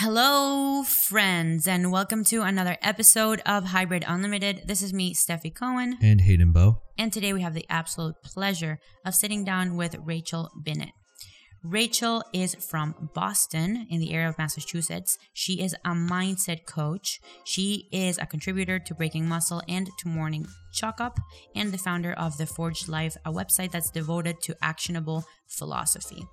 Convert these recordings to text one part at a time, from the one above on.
Hello, friends, and welcome to another episode of Hybrid Unlimited. This is me, Stefi Cohen, and Hayden Bow. and today we have the absolute pleasure of sitting down with Rachel Bennett. Rachel is from Boston in the area of Massachusetts. She is a mindset coach. She is a contributor to Breaking Muscle and to Morning Chalk Up, and the founder of The Forged Life, a website that's devoted to actionable philosophy.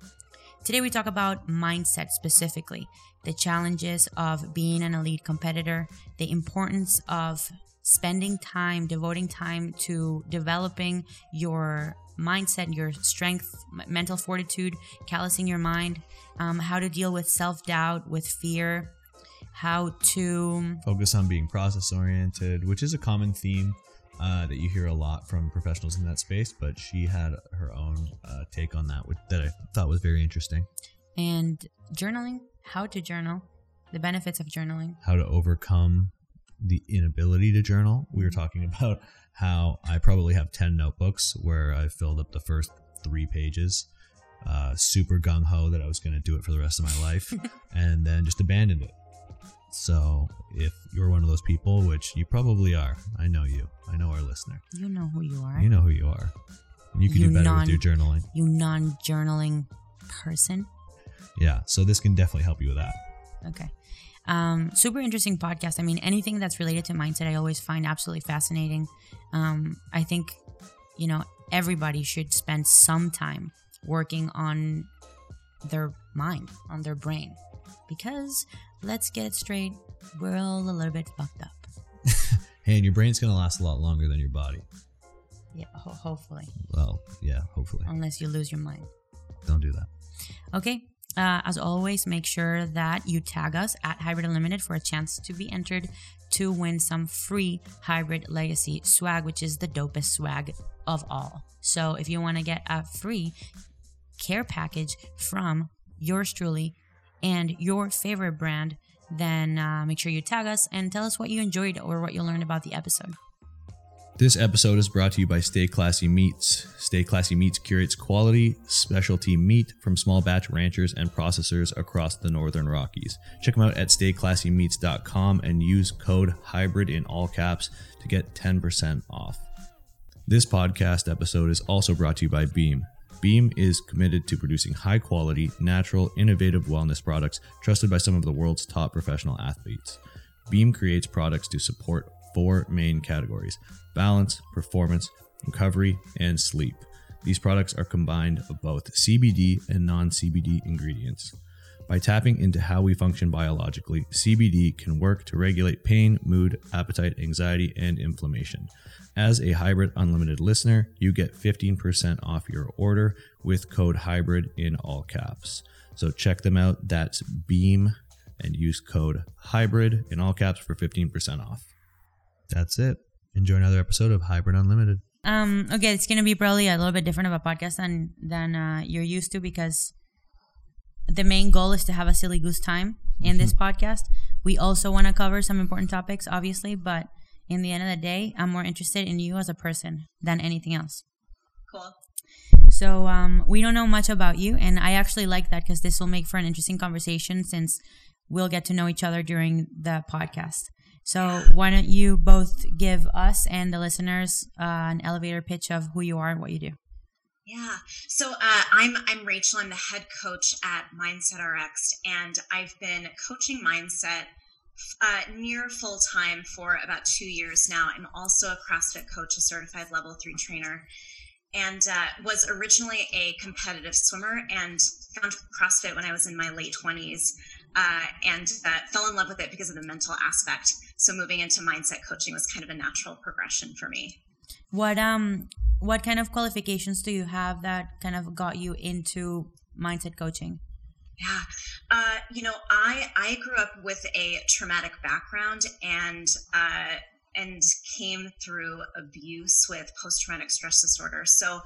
Today, we talk about mindset specifically, the challenges of being an elite competitor, the importance of spending time, devoting time to developing your mindset, your strength, mental fortitude, callousing your mind, um, how to deal with self doubt, with fear, how to. Focus on being process oriented, which is a common theme uh, that you hear a lot from professionals in that space. But she had her own uh, take on that, which, that I thought was very interesting. and journaling, how to journal, the benefits of journaling. How to overcome the inability to journal. We were talking about how I probably have 10 notebooks where I filled up the first three pages, uh, super gung ho that I was going to do it for the rest of my life, and then just abandoned it. So if you're one of those people, which you probably are, I know you, I know our listener, You know who you are. you know who you are. And you can You do better non- with your journaling. you non journaling person. Yeah, so this can definitely help you with that. Okay. Um, super interesting podcast. I mean, anything that's related to mindset, I always find absolutely fascinating. Um, I think, you know, everybody should spend some time working on their mind, on their brain. Because let's get it straight, we're all a little bit fucked up. Hey, and your brain's going to last a lot longer than your body. Yeah, ho- hopefully. Well, yeah, hopefully. Unless you lose your mind. Don't do that. Okay. Uh, as always, make sure that you tag us at Hybrid Unlimited for a chance to be entered to win some free Hybrid Legacy swag, which is the dopest swag of all. So if you want to get a free care package from yours truly and your favorite brand, then uh, make sure you tag us and tell us what you enjoyed or what you learned about the episode. This episode is brought to you by Stay Classy Meats. Stay Classy Meats curates quality, specialty meat from small batch ranchers and processors across the Northern Rockies. Check them out at stayclassymeats.com and use code HYBRID in all caps to get 10% off. This podcast episode is also brought to you by Beam. Beam is committed to producing high quality, natural, innovative wellness products trusted by some of the world's top professional athletes. Beam creates products to support four main categories balance, performance, recovery, and sleep. These products are combined of both CBD and non CBD ingredients. By tapping into how we function biologically, CBD can work to regulate pain, mood, appetite, anxiety, and inflammation. As a Hybrid Unlimited listener, you get 15% off your order with code HYBRID in all caps. So check them out. That's Beam and use code HYBRID in all caps for 15% off. That's it. Enjoy another episode of Hybrid Unlimited. Um, okay, it's gonna be probably a little bit different of a podcast than than uh, you're used to because the main goal is to have a silly goose time in this podcast. We also want to cover some important topics, obviously, but in the end of the day, I'm more interested in you as a person than anything else. Cool. So um, we don't know much about you, and I actually like that because this will make for an interesting conversation since we'll get to know each other during the podcast. So why don't you both give us and the listeners uh, an elevator pitch of who you are and what you do? Yeah. So uh, I'm I'm Rachel. I'm the head coach at Mindset RX, and I've been coaching mindset uh, near full time for about two years now. I'm also a CrossFit coach, a certified level three trainer, and uh, was originally a competitive swimmer and found CrossFit when I was in my late 20s. Uh, and uh, fell in love with it because of the mental aspect. So moving into mindset coaching was kind of a natural progression for me. What um what kind of qualifications do you have that kind of got you into mindset coaching? Yeah, uh, you know, I I grew up with a traumatic background and uh, and came through abuse with post traumatic stress disorder. So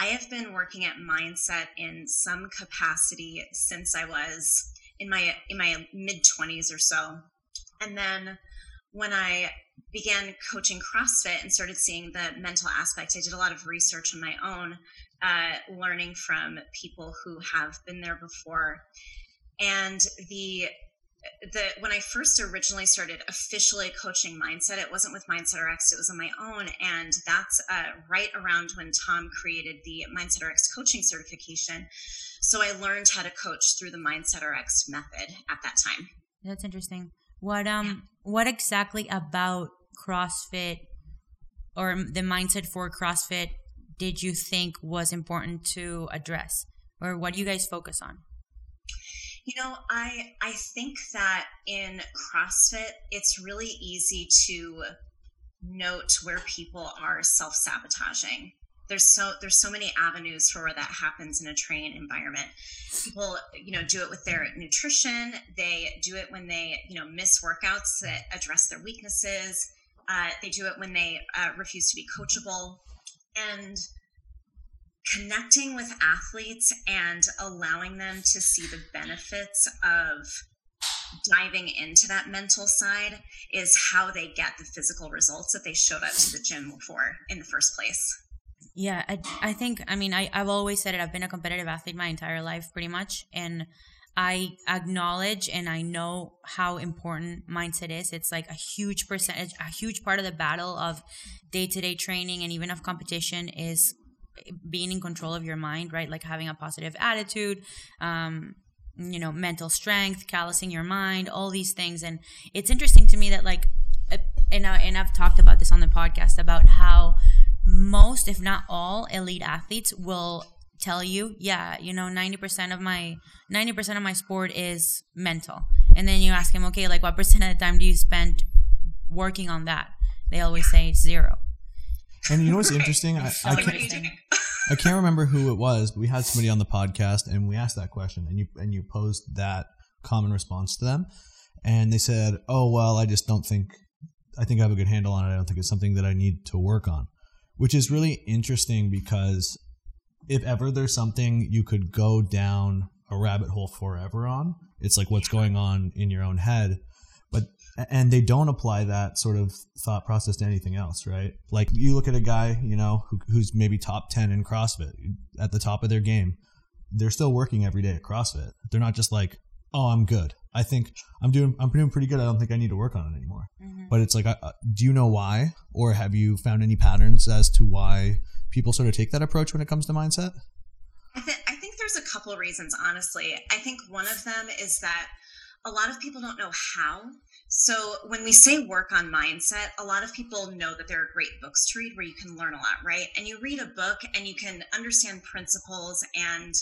I have been working at mindset in some capacity since I was in my in my mid twenties or so, and then when I began coaching CrossFit and started seeing the mental aspect, I did a lot of research on my own, uh, learning from people who have been there before. And the the when I first originally started officially coaching mindset, it wasn't with Mindset RX, it was on my own, and that's uh, right around when Tom created the Mindset RX coaching certification. So I learned how to coach through the Mindset RX method at that time. That's interesting. What um yeah. what exactly about CrossFit or the mindset for CrossFit did you think was important to address, or what do you guys focus on? You know, I I think that in CrossFit, it's really easy to note where people are self sabotaging. There's so there's so many avenues for where that happens in a training environment. People, you know, do it with their nutrition. They do it when they, you know, miss workouts that address their weaknesses. Uh, they do it when they uh, refuse to be coachable, and connecting with athletes and allowing them to see the benefits of diving into that mental side is how they get the physical results that they showed up to the gym for in the first place. Yeah, I, I think, I mean, I, I've always said it. I've been a competitive athlete my entire life, pretty much. And I acknowledge and I know how important mindset is. It's like a huge percentage, a huge part of the battle of day to day training and even of competition is being in control of your mind, right? Like having a positive attitude, um, you know, mental strength, callousing your mind, all these things. And it's interesting to me that like, uh, and I, and I've talked about this on the podcast about how most, if not all, elite athletes will tell you, yeah, you know, 90% of my 90% of my sport is mental. And then you ask them, okay, like what percent of the time do you spend working on that? They always say zero. And you know what's interesting? I, I, can't, I can't remember who it was, but we had somebody on the podcast and we asked that question and you and you posed that common response to them. And they said, Oh well, I just don't think I think I have a good handle on it. I don't think it's something that I need to work on. Which is really interesting because if ever there's something you could go down a rabbit hole forever on, it's like what's going on in your own head But and they don't apply that sort of thought process to anything else, right? Like you look at a guy, you know, who, who's maybe top 10 in CrossFit at the top of their game. They're still working every day at CrossFit. They're not just like, "Oh, I'm good. I think I'm doing I'm doing pretty good. I don't think I need to work on it anymore." Mm-hmm. But it's like, uh, do you know why or have you found any patterns as to why people sort of take that approach when it comes to mindset? I, th- I think there's a couple of reasons, honestly. I think one of them is that a lot of people don't know how so when we say work on mindset, a lot of people know that there are great books to read where you can learn a lot, right? And you read a book and you can understand principles and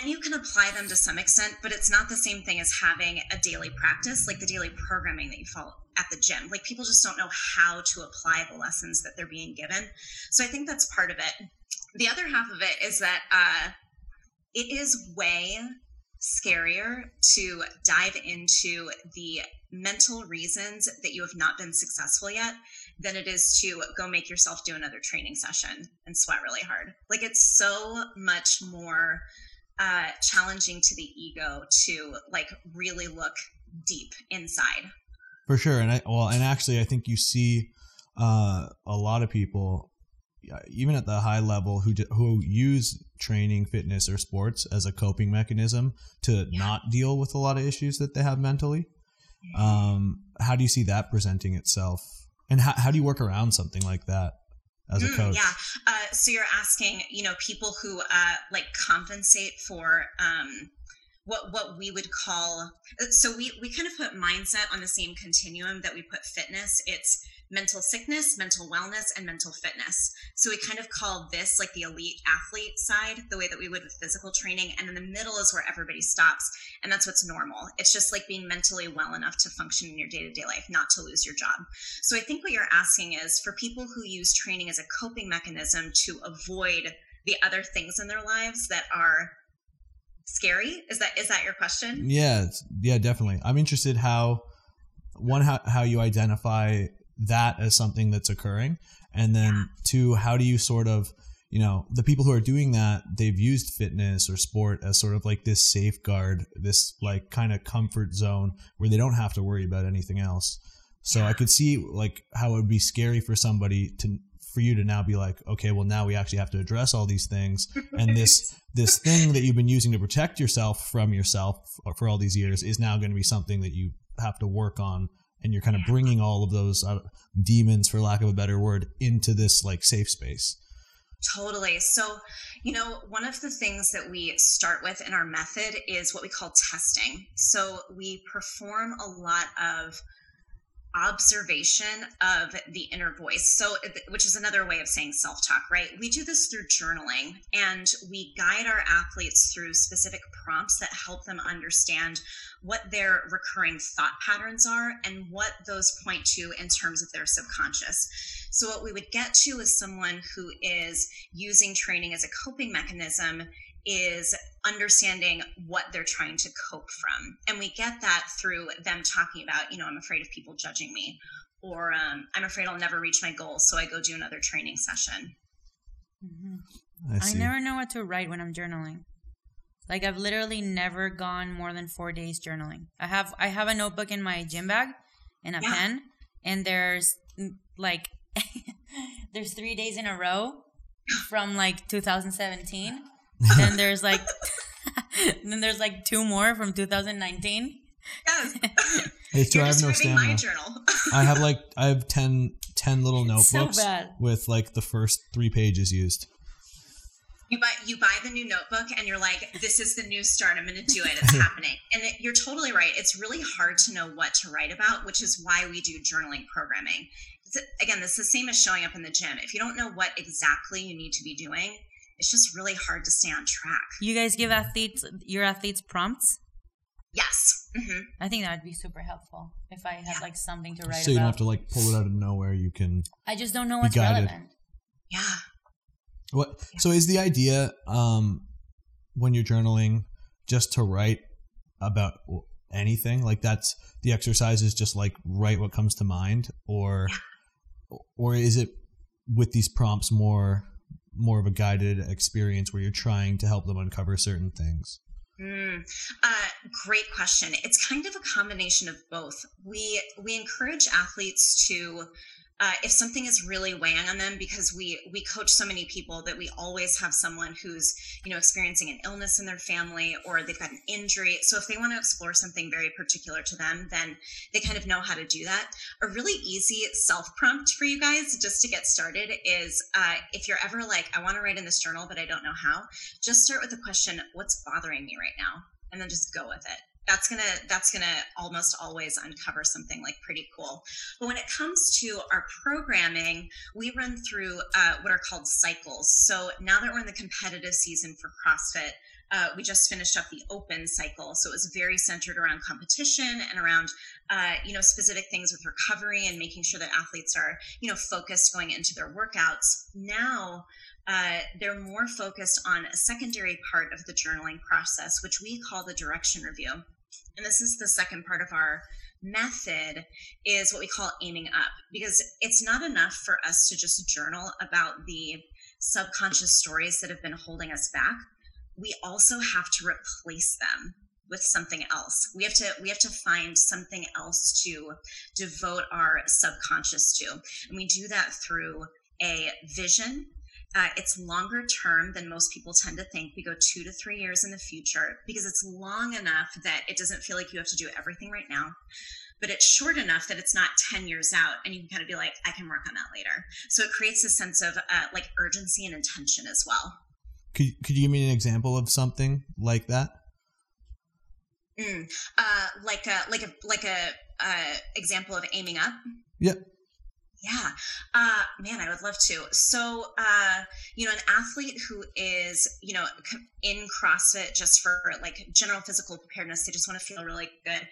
and you can apply them to some extent, but it's not the same thing as having a daily practice, like the daily programming that you follow at the gym. Like people just don't know how to apply the lessons that they're being given. So I think that's part of it. The other half of it is that uh, it is way scarier to dive into the mental reasons that you have not been successful yet than it is to go make yourself do another training session and sweat really hard. Like it's so much more uh, challenging to the ego to like really look deep inside. For sure, and I well, and actually, I think you see uh, a lot of people, even at the high level, who who use training, fitness, or sports as a coping mechanism to yeah. not deal with a lot of issues that they have mentally. Um, how do you see that presenting itself? And how, how do you work around something like that as a mm, coach? Yeah. Uh, so you're asking, you know, people who uh, like compensate for um, what what we would call. Uh, so we we kind of put mindset on the same continuum that we put fitness. It's mental sickness, mental wellness, and mental fitness. So we kind of call this like the elite athlete side, the way that we would with physical training. And in the middle is where everybody stops. And that's what's normal. It's just like being mentally well enough to function in your day to day life, not to lose your job. So I think what you're asking is for people who use training as a coping mechanism to avoid the other things in their lives that are scary is that is that your question yeah yeah definitely i'm interested how one how, how you identify that as something that's occurring and then yeah. two how do you sort of you know the people who are doing that they've used fitness or sport as sort of like this safeguard this like kind of comfort zone where they don't have to worry about anything else so yeah. i could see like how it would be scary for somebody to for you to now be like, okay, well now we actually have to address all these things, and this this thing that you've been using to protect yourself from yourself for all these years is now going to be something that you have to work on, and you're kind of bringing all of those uh, demons, for lack of a better word, into this like safe space. Totally. So, you know, one of the things that we start with in our method is what we call testing. So, we perform a lot of observation of the inner voice. So, which is another way of saying self talk, right? We do this through journaling and we guide our athletes through specific prompts that help them understand what their recurring thought patterns are and what those point to in terms of their subconscious. So, what we would get to is someone who is using training as a coping mechanism is understanding what they're trying to cope from. And we get that through them talking about, you know, I'm afraid of people judging me, or um, I'm afraid I'll never reach my goals, so I go do another training session. Mm-hmm. I, I never know what to write when I'm journaling. Like I've literally never gone more than four days journaling. I have I have a notebook in my gym bag and a yeah. pen, and there's mm, like there's three days in a row from like 2017 then there's like then there's like two more from 2019. Yes. It's true. I have no stamina. I have like I have 10, 10 little notebooks so with like the first three pages used. You buy you buy the new notebook and you're like, this is the new start. I'm going to do it. It's happening. And it, you're totally right. It's really hard to know what to write about, which is why we do journaling programming. It's, again, it's the same as showing up in the gym. If you don't know what exactly you need to be doing, it's just really hard to stay on track. You guys give athletes your athletes prompts? Yes. Mm-hmm. I think that would be super helpful if I had yeah. like something to write. So you don't have to like pull it out of nowhere. You can. I just don't know what's relevant. Yeah. What? Yeah. So is the idea um, when you're journaling just to write about anything? Like that's the exercise is just like write what comes to mind, or yeah. or is it with these prompts more more of a guided experience where you're trying to help them uncover certain things? Mm, uh, great question. It's kind of a combination of both. We we encourage athletes to uh, if something is really weighing on them because we we coach so many people that we always have someone who's you know experiencing an illness in their family or they've got an injury. So if they want to explore something very particular to them then they kind of know how to do that. A really easy self prompt for you guys just to get started is uh, if you're ever like i want to write in this journal but i don't know how just start with the question what's bothering me right now? And then just go with it that's gonna that's gonna almost always uncover something like pretty cool. But when it comes to our programming we run through uh, what are called cycles. So now that we're in the competitive season for crossfit uh, we just finished up the open cycle. So it was very centered around competition and around uh, you know specific things with recovery and making sure that athletes are you know focused going into their workouts. Now uh, they're more focused on a secondary part of the journaling process, which we call the direction review. And this is the second part of our method is what we call aiming up. Because it's not enough for us to just journal about the subconscious stories that have been holding us back. We also have to replace them with something else. We have to we have to find something else to devote our subconscious to. And we do that through a vision uh, it's longer term than most people tend to think. We go two to three years in the future because it's long enough that it doesn't feel like you have to do everything right now. But it's short enough that it's not 10 years out and you can kind of be like, I can work on that later. So it creates a sense of uh, like urgency and intention as well. Could, could you give me an example of something like that? Mm, uh, like a like a like a uh, example of aiming up. Yep. Yeah. Uh, man, I would love to. So, uh, you know, an athlete who is, you know, in CrossFit just for like general physical preparedness, they just want to feel really good.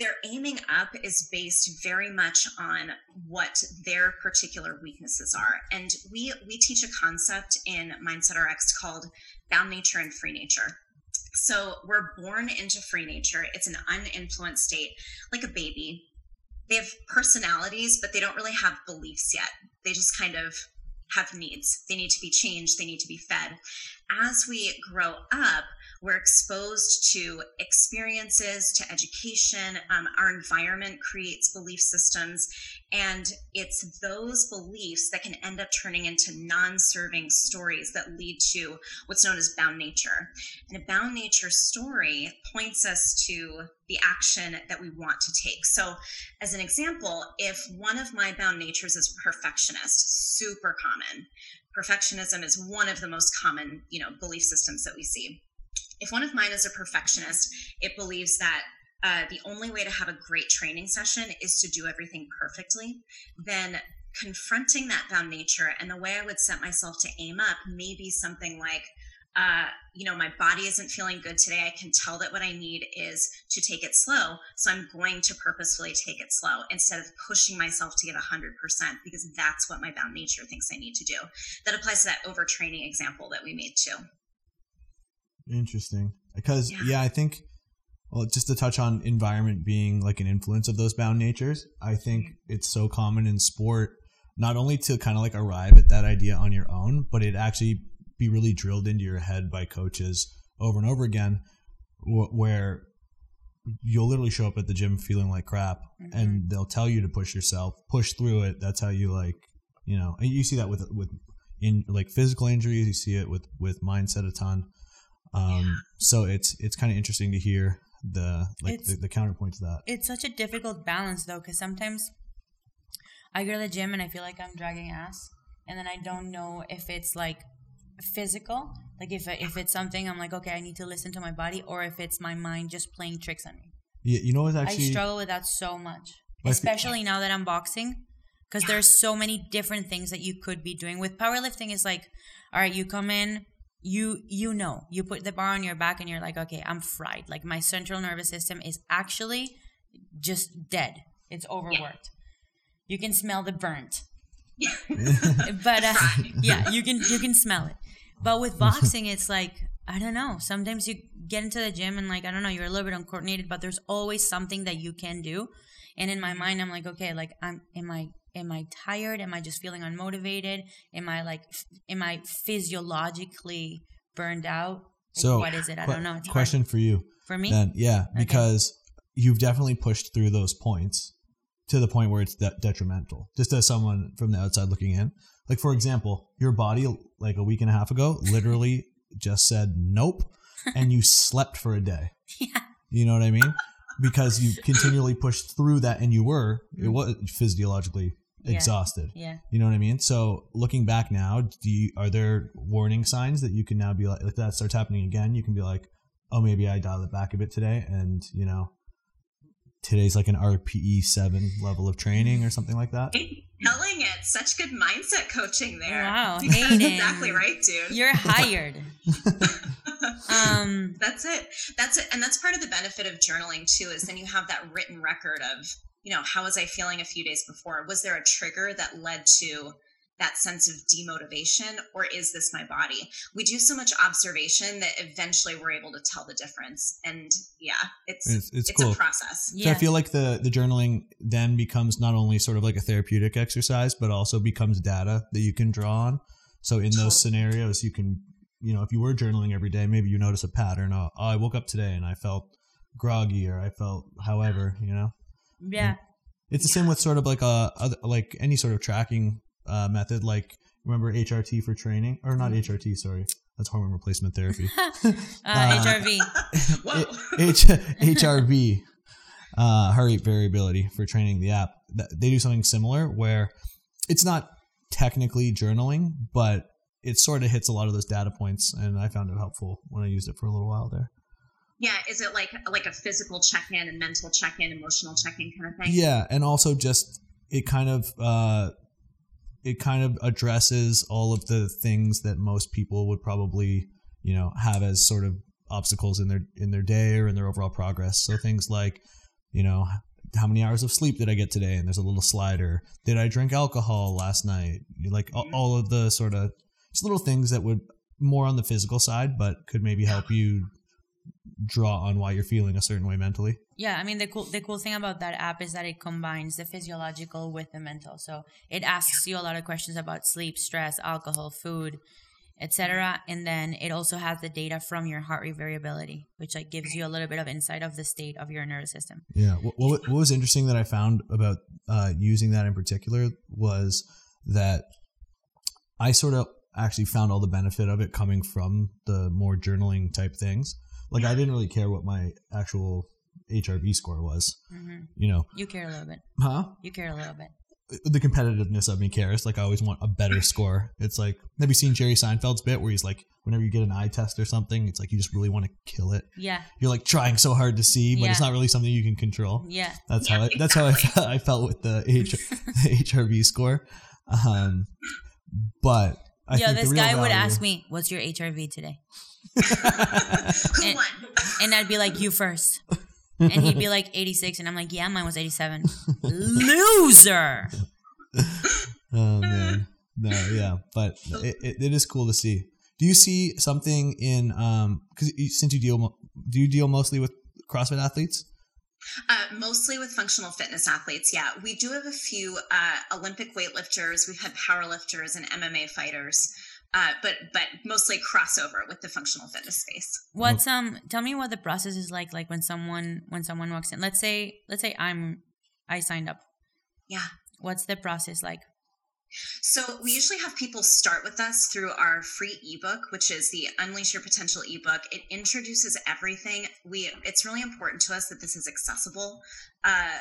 Their aiming up is based very much on what their particular weaknesses are. And we we teach a concept in Mindset RX called bound nature and free nature. So we're born into free nature. It's an uninfluenced state, like a baby they have personalities, but they don't really have beliefs yet. They just kind of have needs. They need to be changed, they need to be fed. As we grow up, we're exposed to experiences, to education. Um, our environment creates belief systems. And it's those beliefs that can end up turning into non serving stories that lead to what's known as bound nature. And a bound nature story points us to the action that we want to take. So, as an example, if one of my bound natures is perfectionist, super common. Perfectionism is one of the most common, you know, belief systems that we see. If one of mine is a perfectionist, it believes that uh, the only way to have a great training session is to do everything perfectly, then confronting that bound nature and the way I would set myself to aim up may be something like, uh, you know, my body isn't feeling good today. I can tell that what I need is to take it slow. So I'm going to purposefully take it slow instead of pushing myself to get 100% because that's what my bound nature thinks I need to do. That applies to that overtraining example that we made too. Interesting. Because, yeah, yeah I think well, just to touch on environment being like an influence of those bound natures, I think it's so common in sport not only to kind of like arrive at that idea on your own, but it actually be really drilled into your head by coaches over and over again, wh- where you'll literally show up at the gym feeling like crap, mm-hmm. and they'll tell you to push yourself, push through it. That's how you like, you know, and you see that with with in like physical injuries, you see it with with mindset a ton. Um, yeah. So it's it's kind of interesting to hear the like the, the counterpoint to that. It's such a difficult balance though, because sometimes I go to the gym and I feel like I'm dragging ass, and then I don't know if it's like physical, like if if it's something I'm like, okay, I need to listen to my body, or if it's my mind just playing tricks on me. Yeah, you know what? Actually, I struggle with that so much, especially now that I'm boxing, because there's so many different things that you could be doing. With powerlifting, is like, all right, you come in, you you know you put the bar on your back and you're like okay i'm fried. Like my central nervous system is actually just dead. It's overworked. Yeah. you can smell the burnt. But uh, yeah you can you can smell it. But with boxing it's like i don't know. Sometimes you get into the gym and like i don't know you're a little bit uncoordinated but there's always something that you can do. And in my mind i'm like okay like i'm am i am I tired? Am I just feeling unmotivated? Am I like, am I physiologically burned out? Like, so what is it? I qu- don't know. It's question hard. for you. For me? Then, yeah, okay. because you've definitely pushed through those points to the point where it's de- detrimental. Just as someone from the outside looking in, like for example, your body like a week and a half ago literally just said nope, and you slept for a day. Yeah. You know what I mean? Because you continually pushed through that, and you were it mm. was physiologically yeah. exhausted. Yeah. You know what I mean? So looking back now, do you, are there warning signs that you can now be like, if that starts happening again, you can be like, oh, maybe I dial it back a bit today, and you know, today's like an RPE seven level of training or something like that. Telling it, such good mindset coaching there. Wow, exactly right, dude. You're hired. um, that's it. That's it, and that's part of the benefit of journaling too. Is then you have that written record of you know, how was I feeling a few days before? Was there a trigger that led to that sense of demotivation or is this my body? We do so much observation that eventually we're able to tell the difference and yeah it's it's, it's, it's cool. a process. Yeah. so i feel like the the journaling then becomes not only sort of like a therapeutic exercise but also becomes data that you can draw on. So in those scenarios you can you know if you were journaling every day maybe you notice a pattern. Oh, oh i woke up today and i felt groggy or i felt however you know yeah. it's the same with sort of like a, a like any sort of tracking uh, method. Like remember HRT for training, or not HRT? Mm-hmm. Sorry, that's hormone replacement therapy. uh, uh, HRV. H- HRV, uh, heart rate variability for training the app. They do something similar where it's not technically journaling, but it sort of hits a lot of those data points, and I found it helpful when I used it for a little while there. Yeah, is it like like a physical check-in and mental check-in, emotional check-in kind of thing? Yeah, and also just it kind of uh it kind of addresses all of the things that most people would probably, you know, have as sort of obstacles in their in their day or in their overall progress. So things like, you know, how many hours of sleep did I get today? And there's a little slider. Did I drink alcohol last night? Like mm-hmm. all of the sort of just little things that would more on the physical side, but could maybe help you draw on why you're feeling a certain way mentally. Yeah, I mean the cool the cool thing about that app is that it combines the physiological with the mental. So it asks you a lot of questions about sleep, stress, alcohol, food, etc. And then it also has the data from your heart rate variability, which like gives you a little bit of insight of the state of your nervous system. Yeah. What, what, what was interesting that I found about uh, using that in particular was that I sort of actually found all the benefit of it coming from the more journaling type things. Like I didn't really care what my actual HRV score was. hmm You know, You care a little bit. huh? You care a little bit. The competitiveness of me cares. Like I always want a better score. It's like have you seen Jerry Seinfeld's bit where he's like, whenever you get an eye test or something, it's like you just really want to kill it. Yeah. You're like trying so hard to see, but it's not really something you can control. Yeah. That's Yeah, how I, that's how I felt, I felt with the, H, the HRV score. Um, but I Yo, this guy would ask me, "What's your HRV today?" Who And- won? And I'd be like, "You first. And he'd be like 86 and I'm like, "Yeah, mine was 87." Loser. oh man, no, yeah, but it, it, it is cool to see. Do you see something in um? Because since you deal, do you deal mostly with CrossFit athletes? Uh, mostly with functional fitness athletes. Yeah, we do have a few uh, Olympic weightlifters. We've had powerlifters and MMA fighters, uh, but but mostly crossover with the functional fitness space. What's um tell me what the process is like like when someone when someone walks in. Let's say let's say I'm I signed up. Yeah. What's the process like? So we usually have people start with us through our free ebook, which is the Unleash Your Potential ebook. It introduces everything. We it's really important to us that this is accessible. Uh,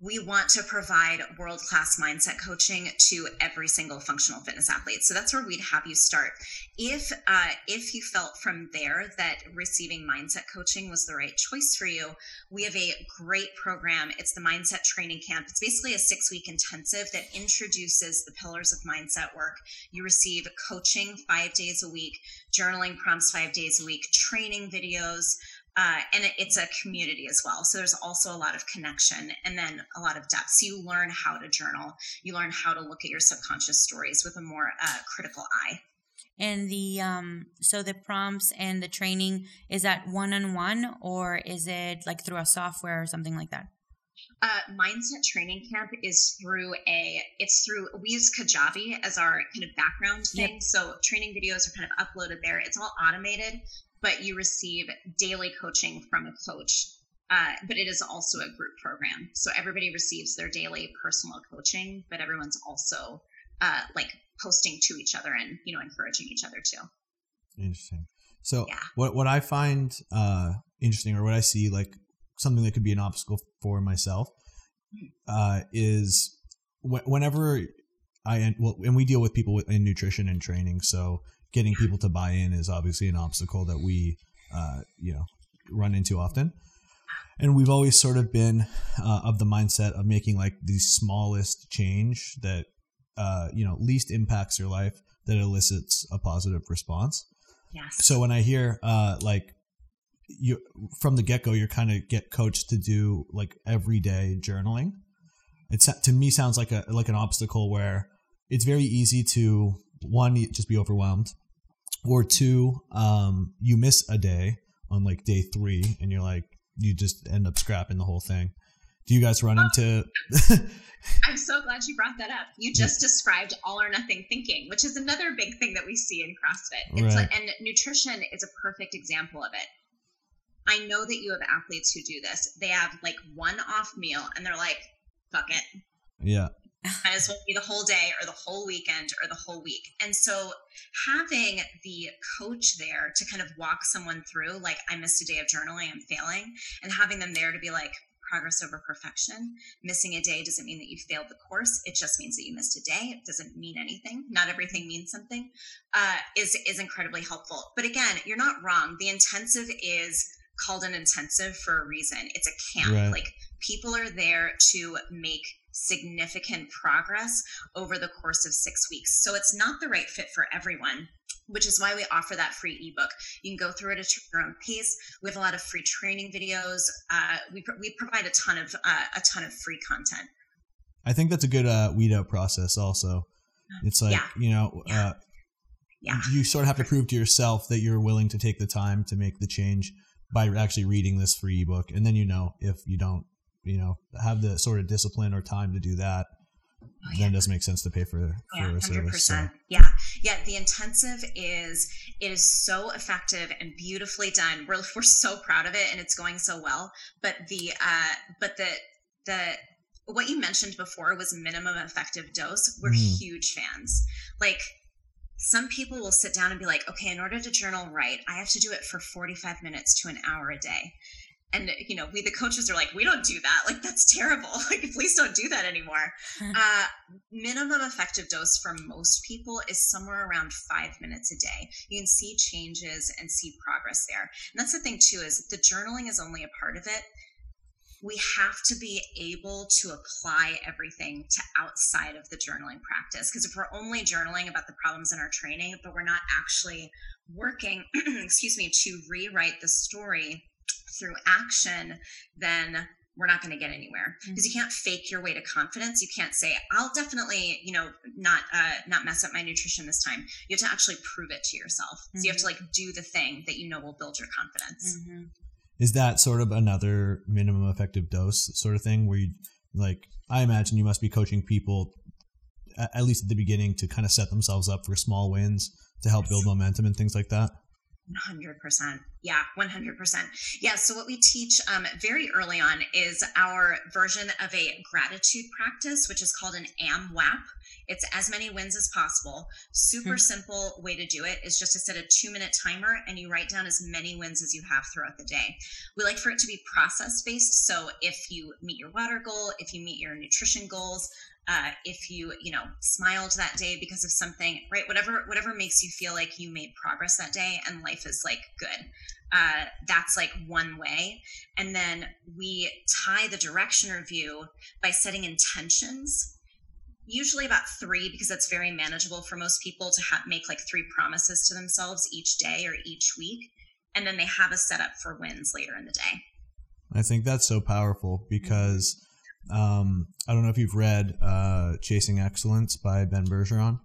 we want to provide world class mindset coaching to every single functional fitness athlete. So that's where we'd have you start. If uh, if you felt from there that receiving mindset coaching was the right choice for you, we have a great program. It's the Mindset Training Camp. It's basically a six week intensive that introduces the pillars of mindset work. You receive coaching five days a week, journaling prompts five days a week, training videos. Uh, and it, it's a community as well. So there's also a lot of connection and then a lot of depth. So you learn how to journal. You learn how to look at your subconscious stories with a more uh, critical eye. And the um so the prompts and the training is that one on one or is it like through a software or something like that? Uh, mindset training camp is through a it's through we use kajabi as our kind of background Yep. thing so training videos are kind of uploaded there it's all automated but you receive daily coaching from a coach uh, but it is also a group program so everybody receives their daily personal coaching but everyone's also uh, like posting to each other and you know encouraging each other too Interesting. So Yeah. what what I find uh, interesting, or what I see like something that could be an obstacle for myself, uh, is wh- whenever I well, and we deal with people with, in nutrition and training, so getting people to buy in is obviously an obstacle that we uh, you know run into often. And we've always sort of been uh, of the mindset of making like the smallest change that uh, you know least impacts your life that elicits a positive response. yes So when I hear uh like you from the get go, you're kind of get coached to do like everyday journaling. It's to me sounds like a like an obstacle where it's very easy to one just be overwhelmed, or two um you miss a day on like day three and you're like you just end up scrapping the whole thing. Do you guys run into? I'm so glad you brought that up. You just described all or nothing thinking, which is another big thing that we see in CrossFit. It's Right. like, and nutrition is a perfect example of it. I know that you have athletes who do this. They have like one off meal and they're like, fuck it. yeah, Might as well be the whole day or the whole weekend or the whole week. And so having the coach there to kind of walk someone through, like, I missed a day of journaling, I'm failing, and having them there to be like, progress over perfection. Missing a day doesn't mean that you failed the course. It just means that you missed a day. It doesn't mean anything. Not everything means something. Uh, is is incredibly helpful. But again, you're not wrong. The intensive is called an intensive for a reason. It's a camp. Right. Like people are there to make significant progress over the course of six weeks. So it's not the right fit for everyone. Which is why we offer that free ebook. You can go through it at your own pace. We have a lot of free training videos. Uh, we, we provide a ton of uh, a ton of free content. I think that's a good uh, weed out process. Also, it's like Yeah. you know. Yeah. Uh, Yeah. you sort of have to prove to yourself that you're willing to take the time to make the change by actually reading this free ebook and then you know if you don't you know have the sort of discipline or time to do that Oh, then it doesn't make sense to pay for, for Yeah, a service so. Yeah, yeah. The intensive is it is so effective and beautifully done. We're we're so proud of it, and it's going so well. But the uh, but the the what you mentioned before was minimum effective dose. We're mm. huge fans. Like some people will sit down and be like, okay, in order to journal right, I have to do it for 45 minutes to an hour a day and you know we the coaches are like we don't do that. Like that's terrible. Like please don't do that anymore. Uh, minimum effective dose for most people is somewhere around five minutes a day. You can see changes and see progress there. And that's the thing too is the journaling is only a part of it. We have to be able to apply everything to outside of the journaling practice because if we're only journaling about the problems in our training but we're not actually working excuse me to rewrite the story through action, then we're not going to get anywhere because mm-hmm. you can't fake your way to confidence. You can't say, "I'll definitely, you know, not uh, not mess up my nutrition this time." You have to actually prove it to yourself. Mm-hmm. So you have to mm-hmm. like do the thing that you know will build your confidence. Mm-hmm. Is that sort of another minimum effective dose sort of thing where you like? I imagine you must be coaching people at least at the beginning to kind of set themselves up for small wins to help build momentum and things like that. 100%. Yeah, 100%. Yeah, so what we teach um, very early on is our version of a gratitude practice, which is called an AMWAP. It's as many wins as possible. Super mm-hmm. simple way to do it is just to set a two minute timer and you write down as many wins as you have throughout the day. We like for it to be process based. So if you meet your water goal, if you meet your nutrition goals, uh, if you you know smiled that day because of something right? Whatever whatever makes you feel like you made progress that day and life is like good. Uh, that's like one way. And then we tie the direction review by setting intentions usually about three because that's very manageable for most people to have make like three promises to themselves each day or each week and then they have a setup for wins later in the day. I think that's so powerful because um, I don't know if you've read uh, Chasing Excellence by Ben Bergeron.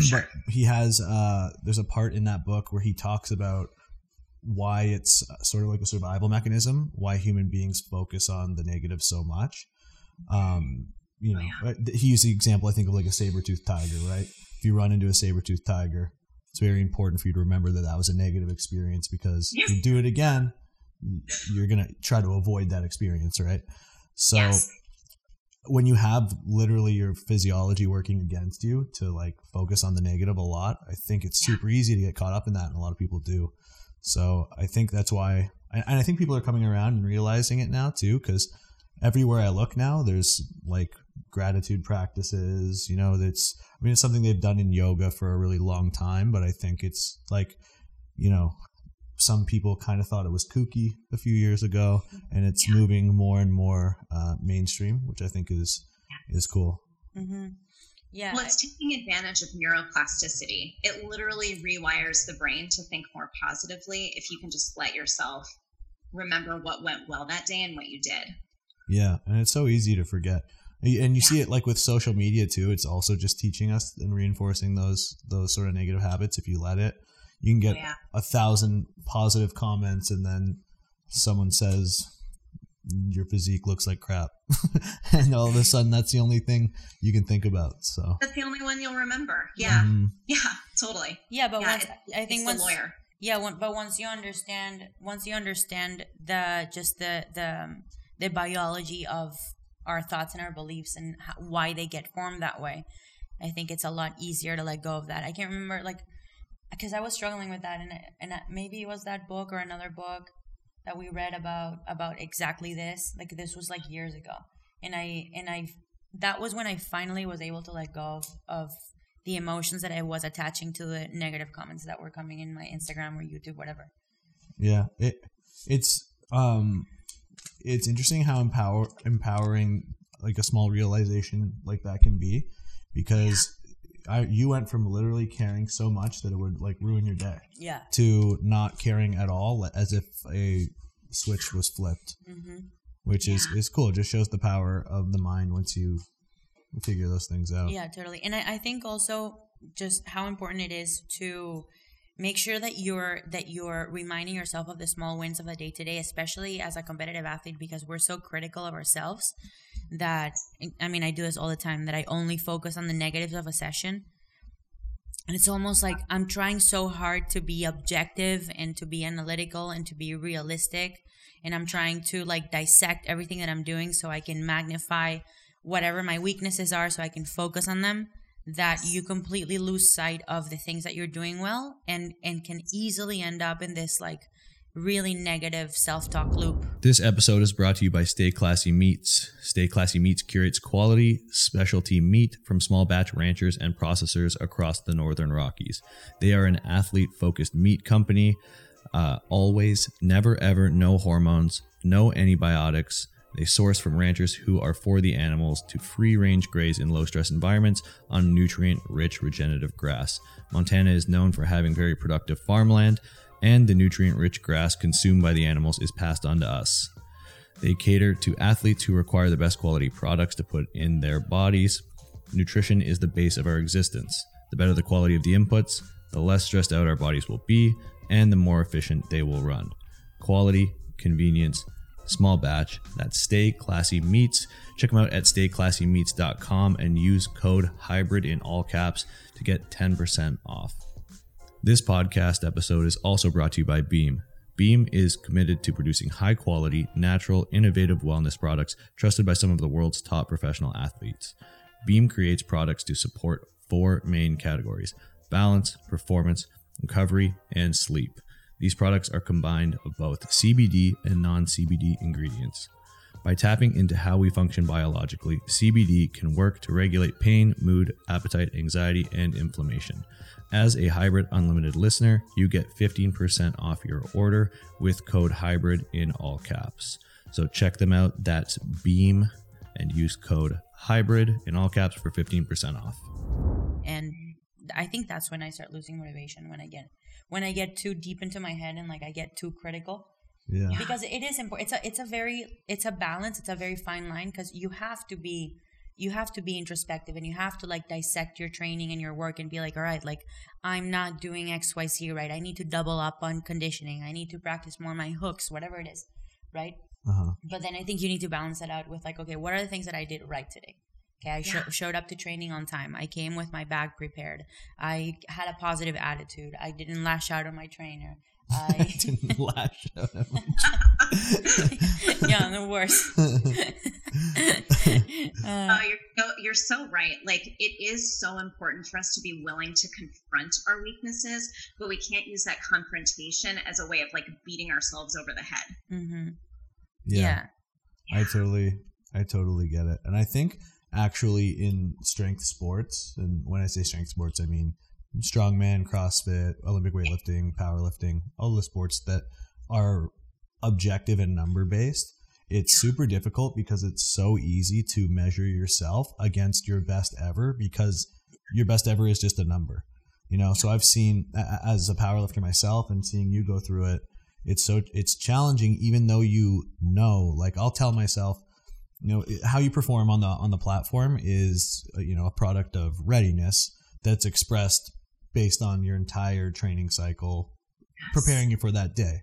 Sure. But he has uh, there's a part in that book where he talks about why it's uh, sort of like a survival mechanism, why human beings focus on the negative so much. Um, you know, oh, yeah. he used the example I think of like a saber-toothed tiger, right? If you run into a saber-toothed tiger, it's very important for you to remember that that was a negative experience because if you do it again, you're going to try to avoid that experience, right? So yes. when you have literally your physiology working against you to like focus on the negative a lot, I think it's super easy to get caught up in that, and a lot of people do. So I think that's why, and I think people are coming around and realizing it now too, because everywhere I look now, there's like gratitude practices. You know, that's I mean, it's something they've done in yoga for a really long time, but I think it's like, you know, some people kind of thought it was kooky a few years ago, and it's yeah. moving more and more uh, mainstream, which I think is is cool. Mm-hmm. Yeah. Well, it's taking advantage of neuroplasticity. It literally rewires the brain to think more positively if you can just let yourself remember what went well that day and what you did. Yeah, and it's so easy to forget. And you yeah. see it like with social media too. It's also just teaching us and reinforcing those those sort of negative habits if you let it you can get yeah. a thousand positive comments and then someone says your physique looks like crap. And all of a sudden that's the only thing you can think about so. That's the only one you'll remember. Yeah. Mm. yeah totally. Yeah but yeah, once, i think once lawyer. Yeah but once you understand once you understand the just the the the biology of our thoughts and our beliefs and how, why they get formed that way i think it's a lot easier to let go of that. I can't remember like because I was struggling with that, and and maybe it was that book or another book that we read about about exactly this. Like this was like years ago, and I and I that was when I finally was able to let go of, of the emotions that I was attaching to the negative comments that were coming in my Instagram or YouTube, whatever. Yeah, it it's um it's interesting how empower empowering like a small realization like that can be because I, you went from literally caring so much that it would like ruin your day yeah. to not caring at all as if a switch was flipped. Mm-hmm. which yeah. is is cool. It just shows the power of the mind once you figure those things out. Yeah totally. And I, I think also just how important it is to make sure that you're that you're reminding yourself of the small wins of the day to day especially as a competitive athlete because we're so critical of ourselves that I mean I do this all the time that I only focus on the negatives of a session. And it's almost like I'm trying so hard to be objective and to be analytical and to be realistic and I'm trying to like dissect everything that I'm doing so I can magnify whatever my weaknesses are so I can focus on them that you completely lose sight of the things that you're doing well and and can easily end up in this like really negative self-talk loop. This episode is brought to you by Stay Classy Meats. Stay Classy Meats curates quality, specialty meat from small batch ranchers and processors across the Northern Rockies. They are an athlete-focused meat company. Uh, always, never, ever, no hormones, no antibiotics. They source from ranchers who are for the animals to free range graze in low stress environments on nutrient rich regenerative grass. Montana is known for having very productive farmland and the nutrient rich grass consumed by the animals is passed on to us. They cater to athletes who require the best quality products to put in their bodies. Nutrition is the base of our existence. The better the quality of the inputs, the less stressed out our bodies will be, and the more efficient they will run. Quality, convenience, small batch. That's Stay Classy Meats. Check them out at stayclassymeats.com and use code HYBRID in all caps to get 10% off. This podcast episode is also brought to you by Beam. Beam is committed to producing high quality, natural, innovative wellness products trusted by some of the world's top professional athletes. Beam creates products to support four main categories balance, performance, recovery, and sleep. These products are combined of both CBD and non CBD ingredients. By tapping into how we function biologically, CBD can work to regulate pain, mood, appetite, anxiety, and inflammation. As a Hybrid Unlimited listener, you get 15% off your order with code HYBRID in all caps. So check them out. That's Beam and use code HYBRID in all caps for 15% off. And I think that's when I start losing motivation when I get when I get too deep into my head and like I get too critical. Yeah. Because it is important. It's a it's a very it's a balance. It's a very fine line because you have to be you have to be introspective and you have to like dissect your training and your work and be like all right like i'm not doing xyz right i need to double up on conditioning i need to practice more my hooks whatever it is right Uh-huh. but then i think you need to balance that out with like okay what are the things that i did right today okay i sho- Yeah. showed up to training on time i came with my bag prepared i had a positive attitude i didn't lash out on my trainer i Didn't lash out at me. yeah the worst Uh, Oh, you're so, you're so right. Like it is so important for us to be willing to confront our weaknesses, but we can't use that confrontation as a way of like beating ourselves over the head. mhm. yeah. yeah I totally, I totally get it. And I think actually in strength sports, and when I say strength sports, I mean strongman, CrossFit, Olympic weightlifting, powerlifting, all the sports that are objective and number based. It's super difficult because it's so easy to measure yourself against your best ever because your best ever is just a number. You know, so I've seen as a powerlifter myself and seeing you go through it, it's so it's challenging even though you know like i'll tell myself you know how you perform on the on the platform is uh, you know a product of readiness that's expressed based on your entire training cycle preparing you for that day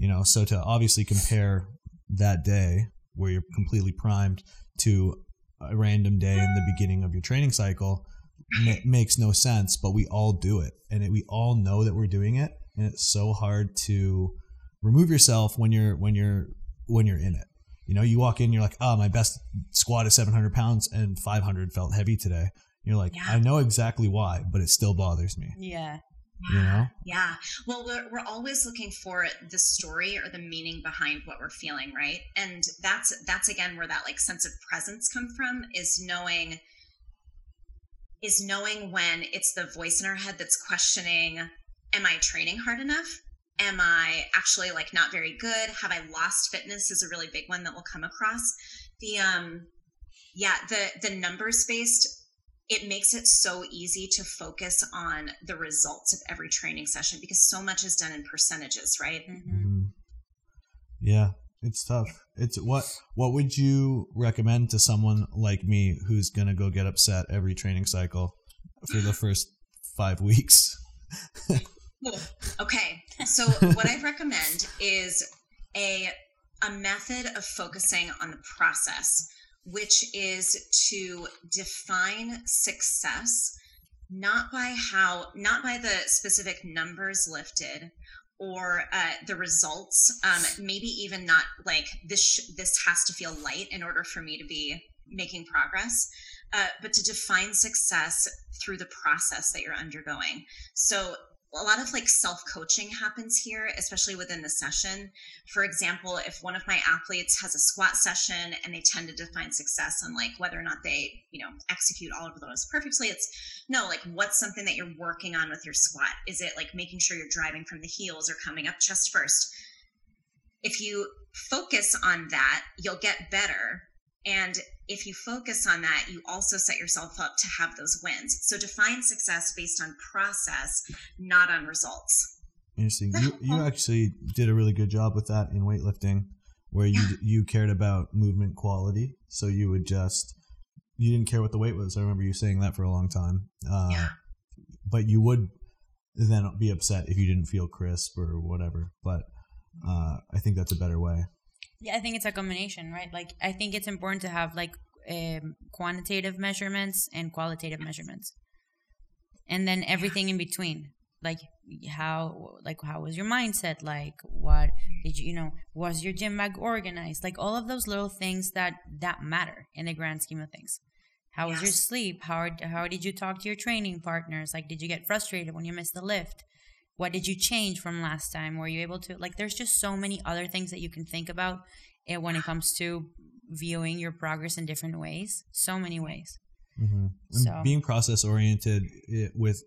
you know? So to obviously compare that day where you're completely primed to a random day in the beginning of your training cycle ma- makes no sense but we all do it and it, we all know that we're doing it and it's so hard to remove yourself when you're when you're when you're in it you know you walk in you're like oh my best squat is 700 pounds and 500 felt heavy today you're like Yeah. i know exactly why but it still bothers me yeah you know Yeah. Well, we're, we're always looking for the story or the meaning behind what we're feeling, right? And that's that's again where that like sense of presence come from is knowing is knowing when it's the voice in our head that's questioning, am I training hard enough? Am I actually like not very good? Have I lost fitness is a really big one that we'll come across. The um yeah, the the numbers based it makes it so easy to focus on the results of every training session because so much is done in percentages, right? hmm Mhm. yeah it's tough it's what what would you recommend to someone like me who's gonna go get upset every training cycle for the first five weeks Okay. So what I recommend is a a method of focusing on the process, which is to define success not by how not by the specific numbers lifted or uh, the results um, maybe even not like this sh- this has to feel light in order for me to be making progress uh, but to define success through the process that you're undergoing. So a lot of like self coaching happens here, especially within the session. For example, if one of my athletes has a squat session and they tend to define success on like whether or not they, you know, execute all of those perfectly, it's no, like what's something that you're working on with your squat? Is it like making sure you're driving from the heels or coming up chest first? If you focus on that, you'll get better and if you focus on that, you also set yourself up to have those wins. So define success based on process, not on results. Interesting. You, you actually did a really good job with that in weightlifting, where you yeah. you cared about movement quality. So you would just you didn't care what the weight was. I remember you saying that for a long time. Uh, yeah. But you would then be upset if you didn't feel crisp or whatever. But uh, I think that's a better way. Yeah, I think it's a combination, right? Like, I think it's important to have like um, quantitative measurements and qualitative measurements, and then everything in between. Like how, like how was your mindset? Like what did you, you know, was your gym bag organized? Like all of those little things that that matter in the grand scheme of things. How yes. was your sleep? How how did you talk to your training partners? Like, did you get frustrated when you missed the lift? What did you change from last time were you able to like there's just so many other things that you can think about eh, when it comes to viewing your progress in different ways so many ways mm-hmm. so. being process oriented with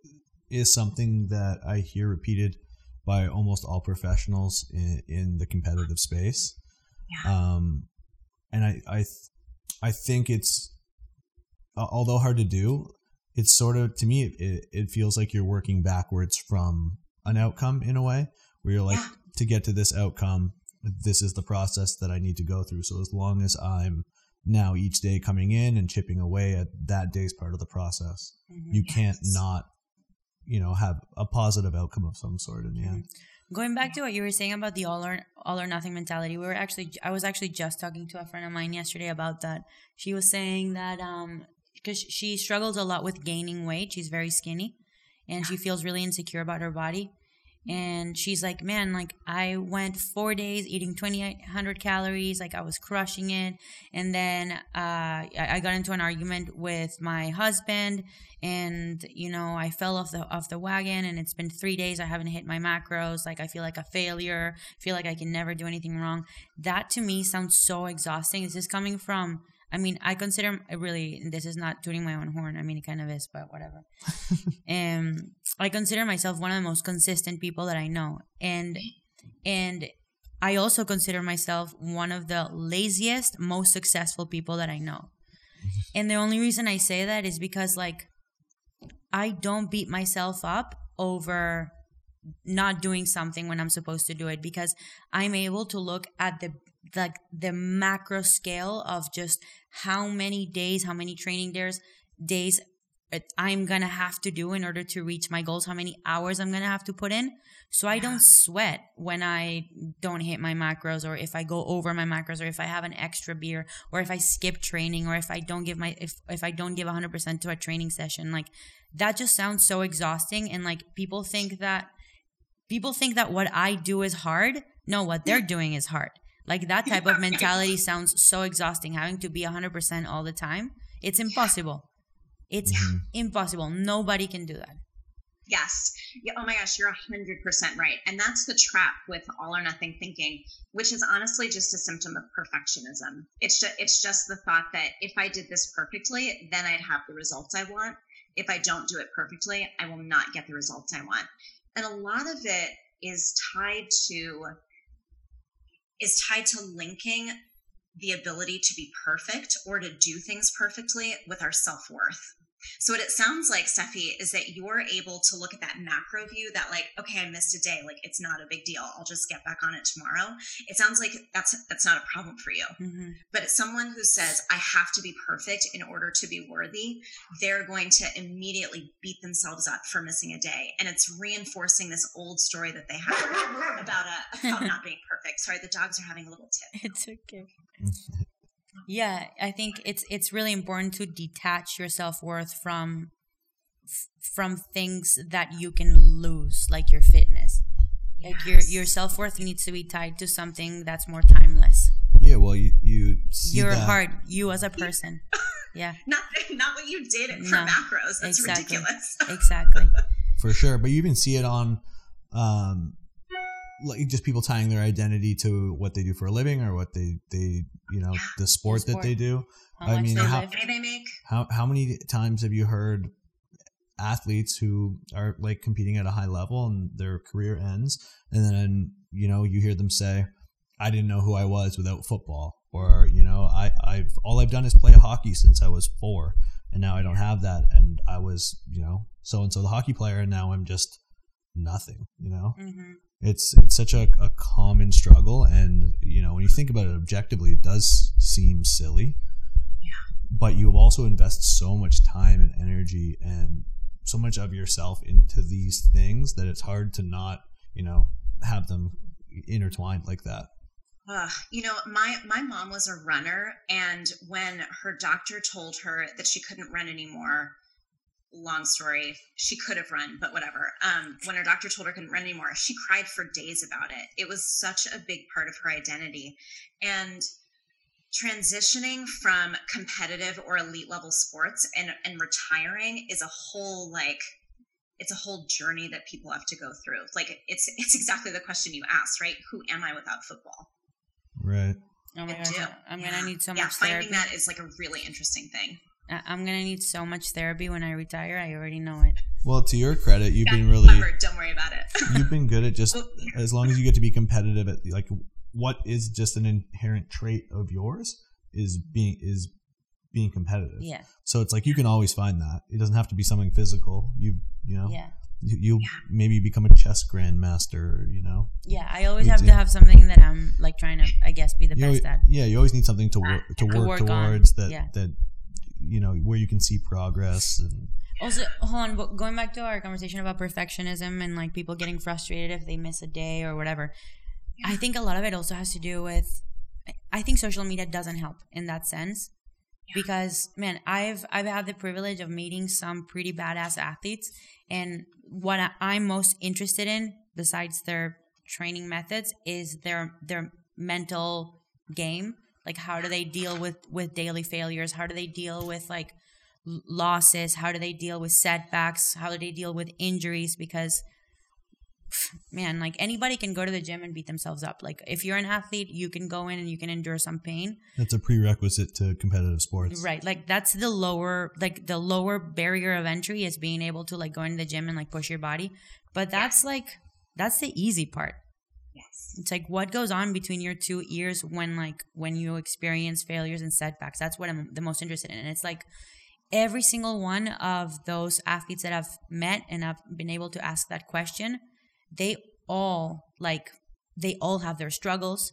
is something that i hear repeated by almost all professionals in, in the competitive space yeah. um, and i i i think it's although hard to do it's sort of to me it, it feels like you're working backwards from an outcome in a way where you're like yeah. to get to this outcome this is the process that i need to go through so as long as i'm now each day coming in and chipping away at that day's part of the process mm-hmm. you yes. can't not you know have a positive outcome of some sort in the end going back to what you were saying about the all or all or nothing mentality we were actually i was actually just talking to a friend of mine yesterday about that she was saying that um because she struggles a lot with gaining weight she's very skinny and she feels really insecure about her body. And she's like man like i went four days eating 2800 calories like i was crushing it. And then uh, i got into an argument with my husband and you know i fell off the off the wagon and it's been three days i haven't hit my macros like i feel like a failure feel like i can never do anything wrong. That to me sounds so exhausting. Is this coming from I mean, I consider really this is not tooting my own horn. I mean, it kind of is, but whatever. um, I consider myself one of the most consistent people that I know, and and I also consider myself one of the laziest, most successful people that I know. And the only reason I say that is because like I don't beat myself up over not doing something when I'm supposed to do it because I'm able to look at the like the macro scale of just how many days, how many training days, days I'm gonna have to do in order to reach my goals, how many hours I'm gonna have to put in. So I don't sweat when I don't hit my macros or if I go over my macros or if I have an extra beer or if I skip training or if I don't give my if if I don't give 100% to a training session. Like that just sounds so exhausting and like people think that people think that what I do is hard. No, what they're doing is hard. Like that type of mentality sounds so exhausting, having to be 100% all the time. It's impossible. It's mm-hmm. impossible. Nobody can do that. Yes. Yeah, oh my gosh, you're 100% right. And that's the trap with all or nothing thinking, which is honestly just a symptom of perfectionism. It's just, it's just the thought that if I did this perfectly, then I'd have the results I want. If I don't do it perfectly, I will not get the results I want. And a lot of it is tied to is tied to linking the ability to be perfect or to do things perfectly with our self worth. So what it sounds like, Stefi, is that you're able to look at that macro view that like, okay, I missed a day, like it's not a big deal. I'll just get back on it tomorrow. It sounds like that's that's not a problem for you. Mm-hmm. But it's someone who says, I have to be perfect in order to be worthy, they're going to immediately beat themselves up for missing a day. And it's reinforcing this old story that they have about uh, about not being perfect. Sorry, the dogs are having a little tip. It's okay. Yeah, I think it's it's really important to detach your self-worth from from things that you can lose like your fitness. Like your your self worth needs to be tied to something that's more timeless. Yeah, well, you you see Your that- heart, you as a person. Yeah, Not not what you did for No, macros. That's exactly. ridiculous. exactly. for sure. But you even see it on, um, like just people tying their identity to what they do for a living or what they they you know Yeah. the sport, sport. that they do. How I much mean, how- they make. How how many times have you heard athletes who are like competing at a high level and their career ends, and then you know you hear them say, "I didn't know who I was without football," or you know, "I I've all I've done is play hockey since I was four, and now I don't have that, and I was you know so and so the hockey player, and now I'm just nothing," you know hmm it's it's such a, a common struggle and you know when you think about it objectively it does seem silly. Yeah. but you also invest so much time and energy and so much of yourself into these things that it's hard to not you know have them intertwined like that. Ugh, you know, my my mom was a runner, and when her doctor told her that she couldn't run anymore, long story, she could have run, but whatever. Um, when her doctor told her couldn't run anymore, she cried for days about it. It was such a big part of her identity, and transitioning from competitive or elite level sports and and retiring is a whole like it's a whole journey that people have to go through like it's it's exactly the question you asked right who am i without football right Oh my I gosh, do. I'm Yeah. gonna need so yeah much finding therapy. that is like a really interesting thing I- I'm gonna need so much therapy when I retire. I already know it. well to your credit you've Yeah, been really covered, don't worry about it you've been good at just as long as you get to be competitive at like what is just an inherent trait of yours is being is being competitive Yeah, So it's like you can always find that. It doesn't have to be something physical. You you know yeah, you, you'll maybe become a chess grandmaster. You know yeah. I always have to have something that I'm like trying to, I guess, be the you best always, at. yeah. You always need something to work uh, to To work, work on, towards that yeah. that you know where you can see progress and Also, hold on. But going back to our conversation about perfectionism and like people getting frustrated if they miss a day or whatever, I think a lot of it also has to do with. I think social media doesn't help in that sense because man, I've I've had the privilege of meeting some pretty badass athletes, and what I- I'm most interested in, besides their training methods, is their their mental game. Like, how do they deal with with daily failures? How do they deal with like losses? How do they deal with setbacks? How do they deal with injuries? Because man, like anybody can go to the gym and beat themselves up. Like if you're an athlete, you can go in and you can endure some pain. that's a prerequisite to competitive sports. Right. Like that's the lower like the lower barrier of entry is being able to like go into the gym and like push your body. But that's like that's the easy part. Yes It's like what goes on between your two ears when like when you experience failures and setbacks. That's what I'm the most interested in. And it's like every single one of those athletes that I've met and I've been able to ask that question, they all like they all have their struggles.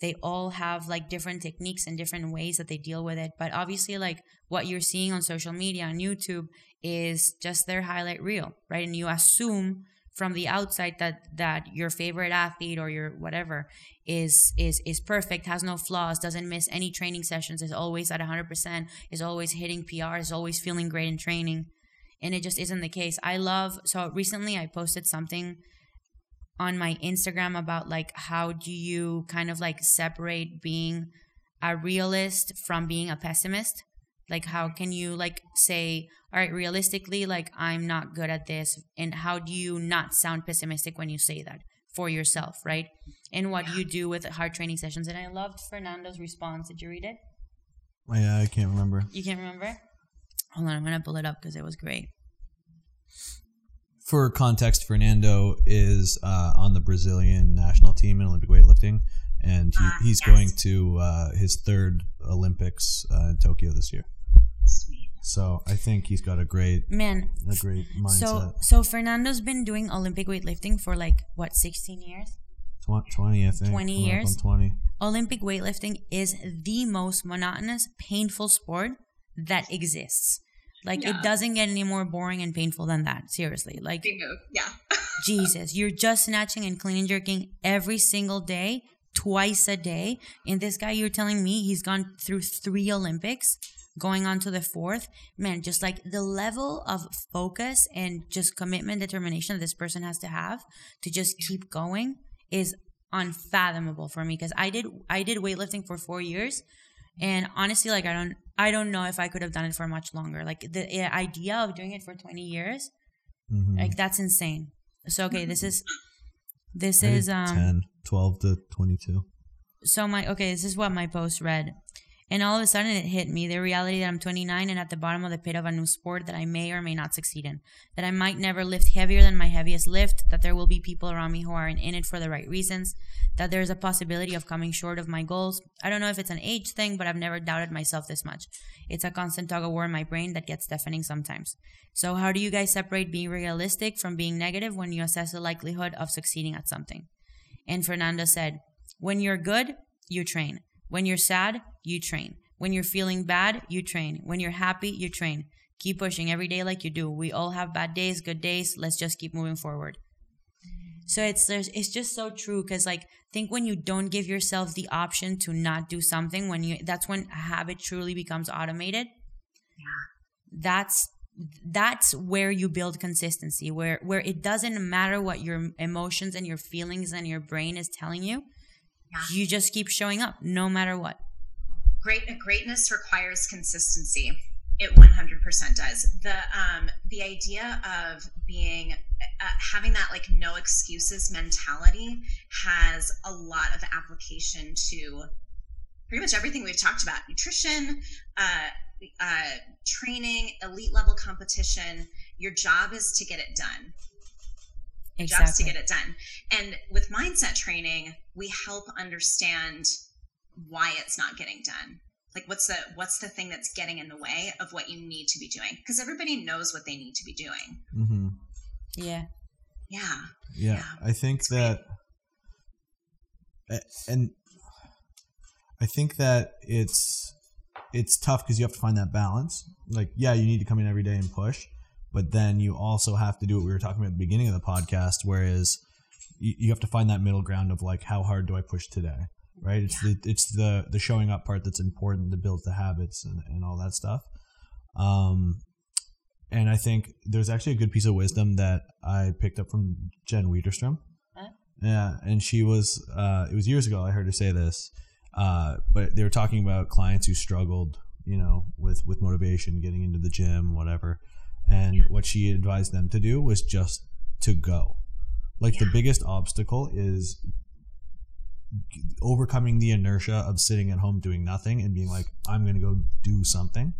They all have like different techniques and different ways that they deal with it. But obviously like what you're seeing on social media on YouTube is just their highlight reel, right? And you assume from the outside that that your favorite athlete or your whatever is is is perfect has no flaws doesn't miss any training sessions is always at 100% is always hitting pr is always feeling great in training. And it just isn't the case. I love so recently i posted something on my instagram about like how do you kind of like separate being a realist from being a pessimist like how can you like say all right realistically like i'm not good at this and how do you not sound pessimistic when you say that for yourself right? And what you do with hard training sessions? And i loved fernando's response. Did you read it? Yeah, I can't remember. you can't remember? Hold on i'm gonna pull it up because it was great. For context, Fernando is uh, on the Brazilian national team in Olympic weightlifting, and he, Ah, he's yes. going to uh, his third Olympics uh, in Tokyo this year. Sweet So I think he's got a great man a great mindset. so so fernando's been doing olympic weightlifting for like what 16 years Tw- 20, I think. 20 Coming up years? on 20. Olympic weightlifting is the most monotonous, painful sport that exists. Like Yeah. it doesn't get any more boring and painful than that. Seriously. Like bingo yeah Jesus, you're just snatching and clean and jerking every single day, twice a day. And this guy you're telling me he's gone through 3 Olympics. Going on to the fourth, man, just like the level of focus and just commitment, determination that this person has to have to just keep going is unfathomable for me because I did I did weightlifting for 4 years and honestly like I don't I don't know if I could have done it for much longer. Like the idea of doing it for 20 years mm-hmm. like that's insane. So okay, this is this is um 10 12 to 22. So my okay, this is what my post read. And all of a sudden, it hit me the reality that I'm 29 and at the bottom of the pit of a new sport that I may or may not succeed in. That I might never lift heavier than my heaviest lift. That there will be people around me who aren't in it for the right reasons. That there's a possibility of coming short of my goals. I don't know if it's an age thing, but I've never doubted myself this much. It's a constant tug of war in my brain that gets deafening sometimes. So, how do you guys separate being realistic from being negative when you assess the likelihood of succeeding at something? And Fernando said, When you're good, you train. When you're sad, you train. When you're feeling bad, you train. When you're happy, you train. Keep pushing every day like you do. We all have bad days, good days. Let's just keep moving forward. So it's it's just so true because like think when you don't give yourself the option to not do something when you that's when a habit truly becomes automated. Yeah. That's that's where you build consistency where where it doesn't matter what your emotions and your feelings and your brain is telling you yeah. You just keep showing up no matter what. Great greatness requires consistency. It 100% does. The um the idea of being uh, having that like no excuses mentality has a lot of application to pretty much everything we've talked about nutrition uh, uh, training elite level competition your job is to get it done exactly. just to get it done. And with mindset training, we help understand why it's not getting done. Like what's the what's the thing that's getting in the way of what you need to be doing? Because everybody knows what they need to be doing. Mm-hmm. Yeah. Yeah. Yeah. Yeah. I think it's that, great. and I think that it's it's tough because you have to find that balance. Like, yeah, you need to come in every day and push, but then you also have to do what we were talking about at the beginning of the podcast, whereas you, you have to find that middle ground of like how hard do I push today, right? It's yeah. the it's the the showing up part that's important to build the habits and, and all that stuff. Um, and I think there's actually a good piece of wisdom that I picked up from Jen Widerstrom. Huh? Yeah, and she was uh, it was years ago I heard her say this, uh, but they were talking about clients who struggled, you know, with with motivation, getting into the gym, whatever and what she advised them to do was just to go. Like yeah. the biggest obstacle is overcoming the inertia of sitting at home doing nothing and being like, I'm going to go do something.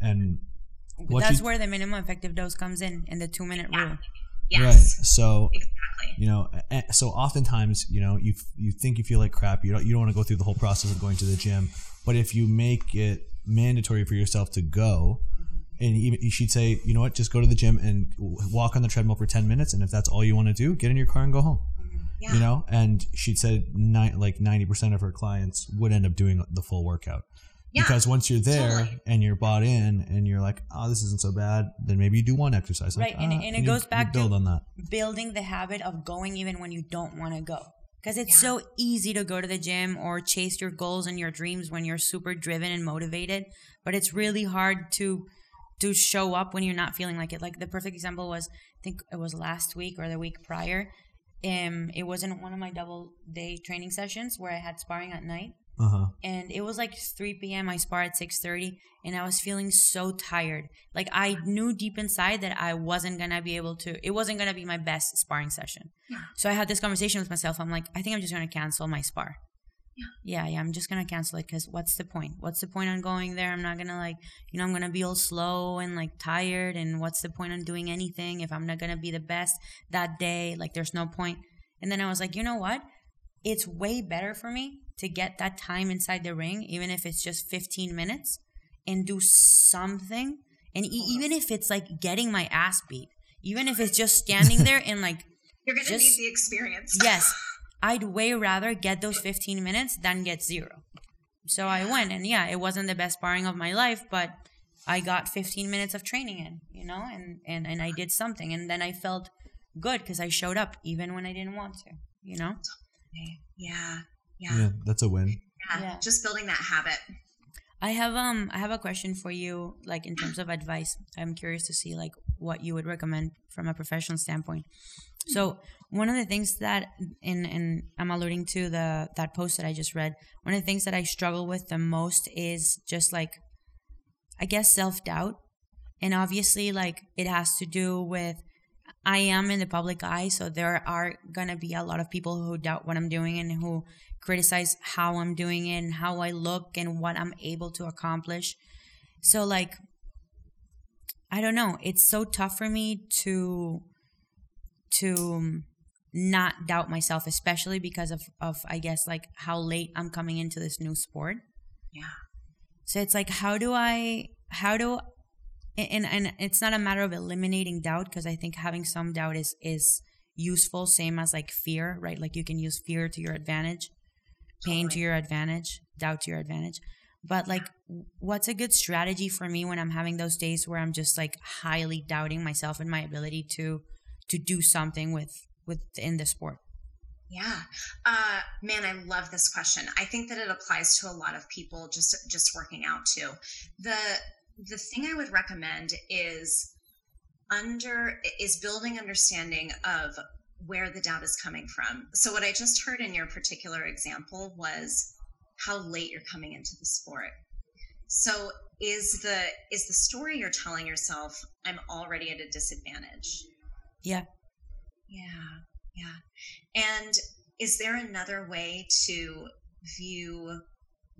And that's where the minimum effective dose comes in, in the two minute yeah. rule. Yes. Right. So, exactly. you know, so oftentimes, you know, you you think you feel like crap. You don't you don't want to go through the whole process of going to the gym, but if you make it mandatory for yourself to go, and even she'd say, you know what, just go to the gym and walk on the treadmill for 10 minutes. And if that's all you want to do, get in your car and go home. Yeah. You know, and she'd said ni- like 90% of her clients would end up doing the full workout. Yeah, because once you're there totally. and you're bought in and you're like, oh, this isn't so bad, then maybe you do one exercise. Like, right. and, ah, and it goes you, back you build to on that. building the habit of going even when you don't want to go. Because it's yeah. so easy to go to the gym or chase your goals and your dreams when you're super driven and motivated. But it's really hard to to show up when you're not feeling like it. Like the perfect example was, I think it was last week or the week prior. Um, it wasn't one of my double day training sessions where I had sparring at night. Uh-huh. And it was like 3 p.m. I spar at 6:30, and I was feeling so tired. Like I knew deep inside that I wasn't gonna be able to. It wasn't gonna be my best sparring session. Yeah. So I had this conversation with myself. I'm like, I think I'm just gonna cancel my spar yeah yeah i'm just gonna cancel it because what's the point? What's the point on going there? I'm not gonna like you know i'm gonna be all slow and like tired and what's the point on doing anything if i'm not gonna be the best that day? Like there's no point. point and then i was like you know what? It's way better for me to get that time inside the ring even if it's just 15 minutes and do something. And e- even if it's like getting my ass beat even if it's just standing there and like you're gonna just, need the experience. Yes I'd way rather get those 15 minutes than get zero. So I went, and yeah, it wasn't the best sparring of my life, but I got 15 minutes of training in, you know, and and and I did something, and then I felt good because I showed up even when I didn't want to, you know. Yeah, yeah, yeah that's a win. Yeah, yeah, just building that habit. I have um I have a question for you like in terms of advice. I'm curious to see like what you would recommend from a professional standpoint. So one of the things that in and I'm alluding to the that post that I just read, one of the things that I struggle with the most is just like I guess self-doubt. And obviously like it has to do with I am in the public eye, so there are going to be a lot of people who doubt what I'm doing and who criticize how I'm doing it and how I look and what I'm able to accomplish. So like I don't know, it's so tough for me to to um, not doubt myself especially because of of I guess like how late I'm coming into this new sport. Yeah. So it's like how do I how do and and it's not a matter of eliminating doubt because I think having some doubt is is useful same as like fear, right? Like you can use fear to your advantage pain to your advantage, doubt to your advantage. But like, what's a good strategy for me when I'm having those days where I'm just like highly doubting myself and my ability to to do something with within the sport? Yeah, uh, man, I love this question. I think that it applies to a lot of people just just working out too. The the thing I would recommend is under is building understanding of where the doubt is coming from. So, what I just heard in your particular example was how late you're coming into the sport. So, is the is the story you're telling yourself, I'm already at a disadvantage? Yeah. Yeah. Yeah. And is there another way to view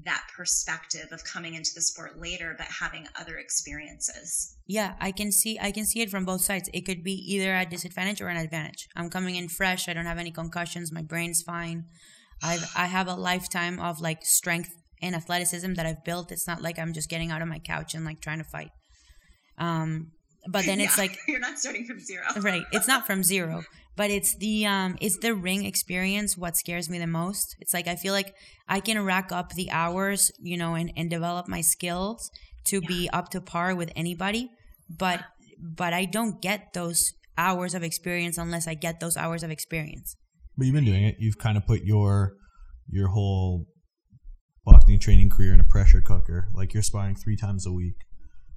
that perspective of coming into the sport later but having other experiences. Yeah i can see i can see it from both sides. It could be either a disadvantage or an advantage. I'm coming in fresh. I don't have any concussions. My brain's fine. I've i have a lifetime of like strength and athleticism that i've built. It's not like i'm just getting out of my couch and like trying to fight. Um but then it's like you're not starting from zero. Right. It's not from zero but it's the um it's the ring experience what scares me the most. It's like i feel like i can rack up the hours you know and, and develop my skills to yeah. be up to par with anybody but but i don't get those hours of experience unless i get those hours of experience. But you've been doing it. You've kind of put your your whole boxing training career in a pressure cooker like you're sparring three times a week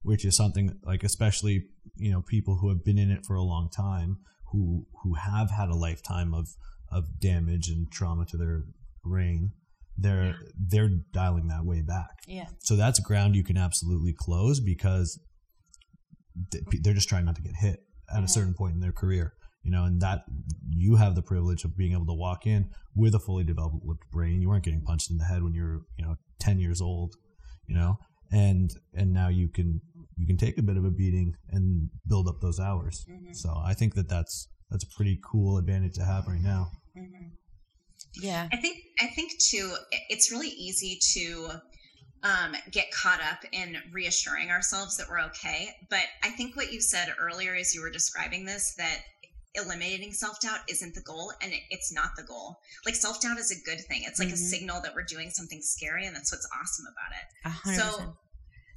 which is something like especially you know people who have been in it for a long time who who have had a lifetime of of damage and trauma to their brain they're yeah. they're dialing that way back yeah so that's ground you can absolutely close because they're just trying not to get hit at mm-hmm. a certain point in their career you know and that you have the privilege of being able to walk in with a fully developed brain you weren't getting punched in the head when you were you know 10 years old you know and and now you can you can take a bit of a beating and build up those hours. Mm-hmm. So I think that that's that's a pretty cool advantage to have right now. Mm-hmm. Yeah, I think I think too. It's really easy to um, get caught up in reassuring ourselves that we're okay. But I think what you said earlier, as you were describing this, that eliminating self doubt isn't the goal, and it's not the goal. Like self doubt is a good thing. It's like mm-hmm. a signal that we're doing something scary, and that's what's awesome about it. 100%. So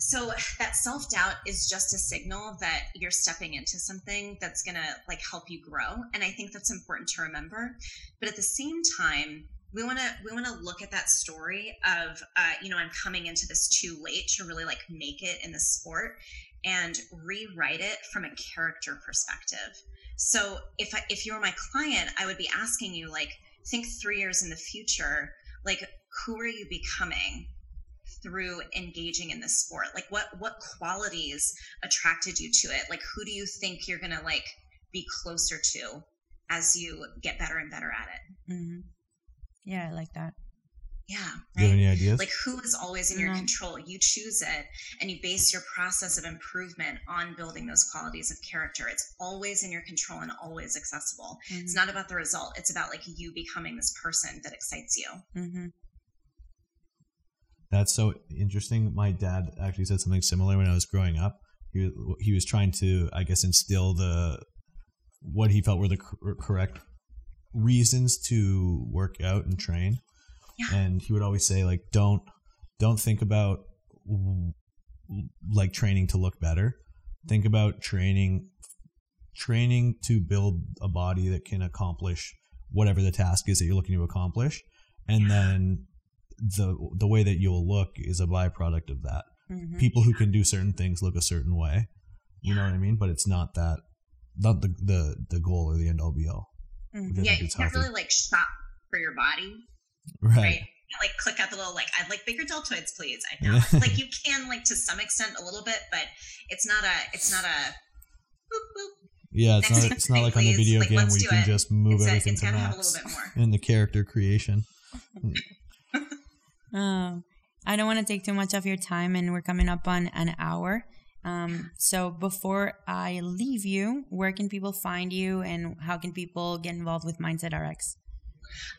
so that self-doubt is just a signal that you're stepping into something that's going to like help you grow and i think that's important to remember but at the same time we want to we want to look at that story of uh, you know i'm coming into this too late to really like make it in the sport and rewrite it from a character perspective so if I, if you were my client i would be asking you like think three years in the future like who are you becoming through engaging in this sport? Like what what qualities attracted you to it? Like who do you think you're gonna like be closer to as you get better and better at it? Mm-hmm. yeah i like that yeah right? you have any ideas like who is always in your control you choose it and you base your process of improvement on building those qualities of character it's always in your control and always accessible mm-hmm. it's not about the result it's about like you becoming this person that excites you mm-hmm. That's so interesting. My dad actually said something similar when I was growing up. He he was trying to, I guess, instill the what he felt were the correct reasons to work out and train. Yeah. And he would always say like don't don't think about like training to look better. Think about training training to build a body that can accomplish whatever the task is that you're looking to accomplish and yeah. then the the way that you'll look is a byproduct of that. Mhm. People who can do certain things look a certain way. You know what I mean? But it's not that not the the, the goal or the end all be all. Mhm. Yeah, you it's can't healthy. really like shop for your body, Right. right? Like click out the little like I'd like bigger deltoids, please. I know. like you can like to some extent a little bit, but it's not a it's not a boop boop. Yeah, it's Next not it's not like on the video Like, game where you can it. just move It's, everything it's to gotta have a max little bit more. in the character creation. Oh, I don't want to take too much of your time, and we're coming up on an hour. Um, so before I leave you, where can people find you, and how can people get involved with Mindset RX?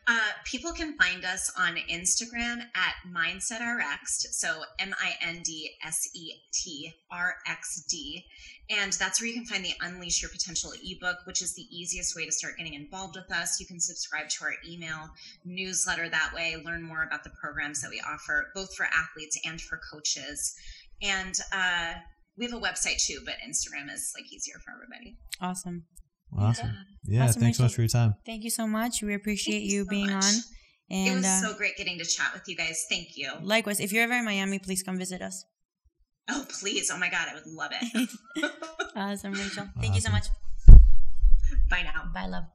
Uh, people can find us on Instagram at MindsetRx, so M I N D S E T R X D. And that's where you can find the Unleash Your Potential ebook, which is the easiest way to start getting involved with us. You can subscribe to our email newsletter that way, learn more about the programs that we offer, both for athletes and for coaches. And uh, we have a website too, but Instagram is like easier for everybody. Awesome. Awesome. Yeah, Awesome, thanks so much for your time. Thank you so much. We appreciate Thank you, you so being much. on. it was uh, so great getting to chat with you guys. Thank you. likewise, if you're ever in Miami, please come visit us. Oh, please. Oh my God, I would love it. Awesome, Rachel. Thank you so much. Bye now. Bye, love.